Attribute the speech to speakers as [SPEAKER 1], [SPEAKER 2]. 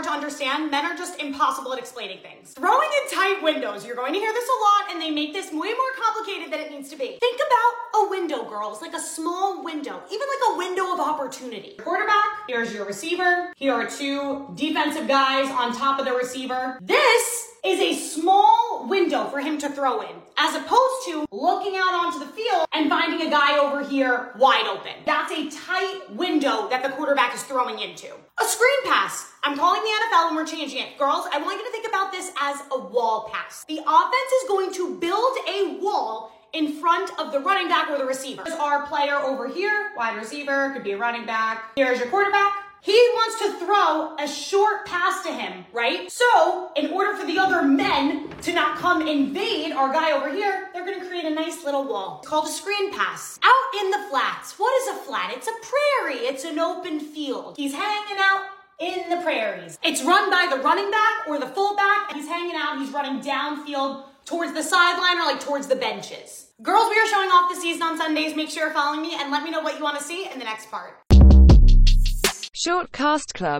[SPEAKER 1] hard to understand. Men are just impossible at explaining things. Throwing in tight windows. You're going to hear this a lot, and they make this way more complicated than it needs to be. Think about a window, girls, like a small window, even like a window of opportunity. Quarterback, here's your receiver. Here are two defensive guys on top of the receiver. This window for him to throw in, as opposed to looking out onto the field and finding a guy over here wide open. That's a tight window that the quarterback is throwing into. A screen pass. I'm calling the NFL and we're changing it. Girls, I want you to think about this as a wall pass. The offense is going to build a wall in front of the running back or the receiver. There's our player over here, wide receiver, could be a running back. Here's your quarterback. He wants to throw a short pass to him, right? So, in order for the men to not come invade our guy over here, they're gonna create a nice little wall. Called a screen pass. Out in the flats. What is a flat? It's a prairie. It's an open field. He's hanging out in the prairies. It's run by the running back or the fullback. He's hanging out, he's running downfield towards the sideline or like towards the benches. Girls, we are showing off the season on Sundays. Make sure you're following me and let me know what you want to see in the next part.
[SPEAKER 2] Short Cast Club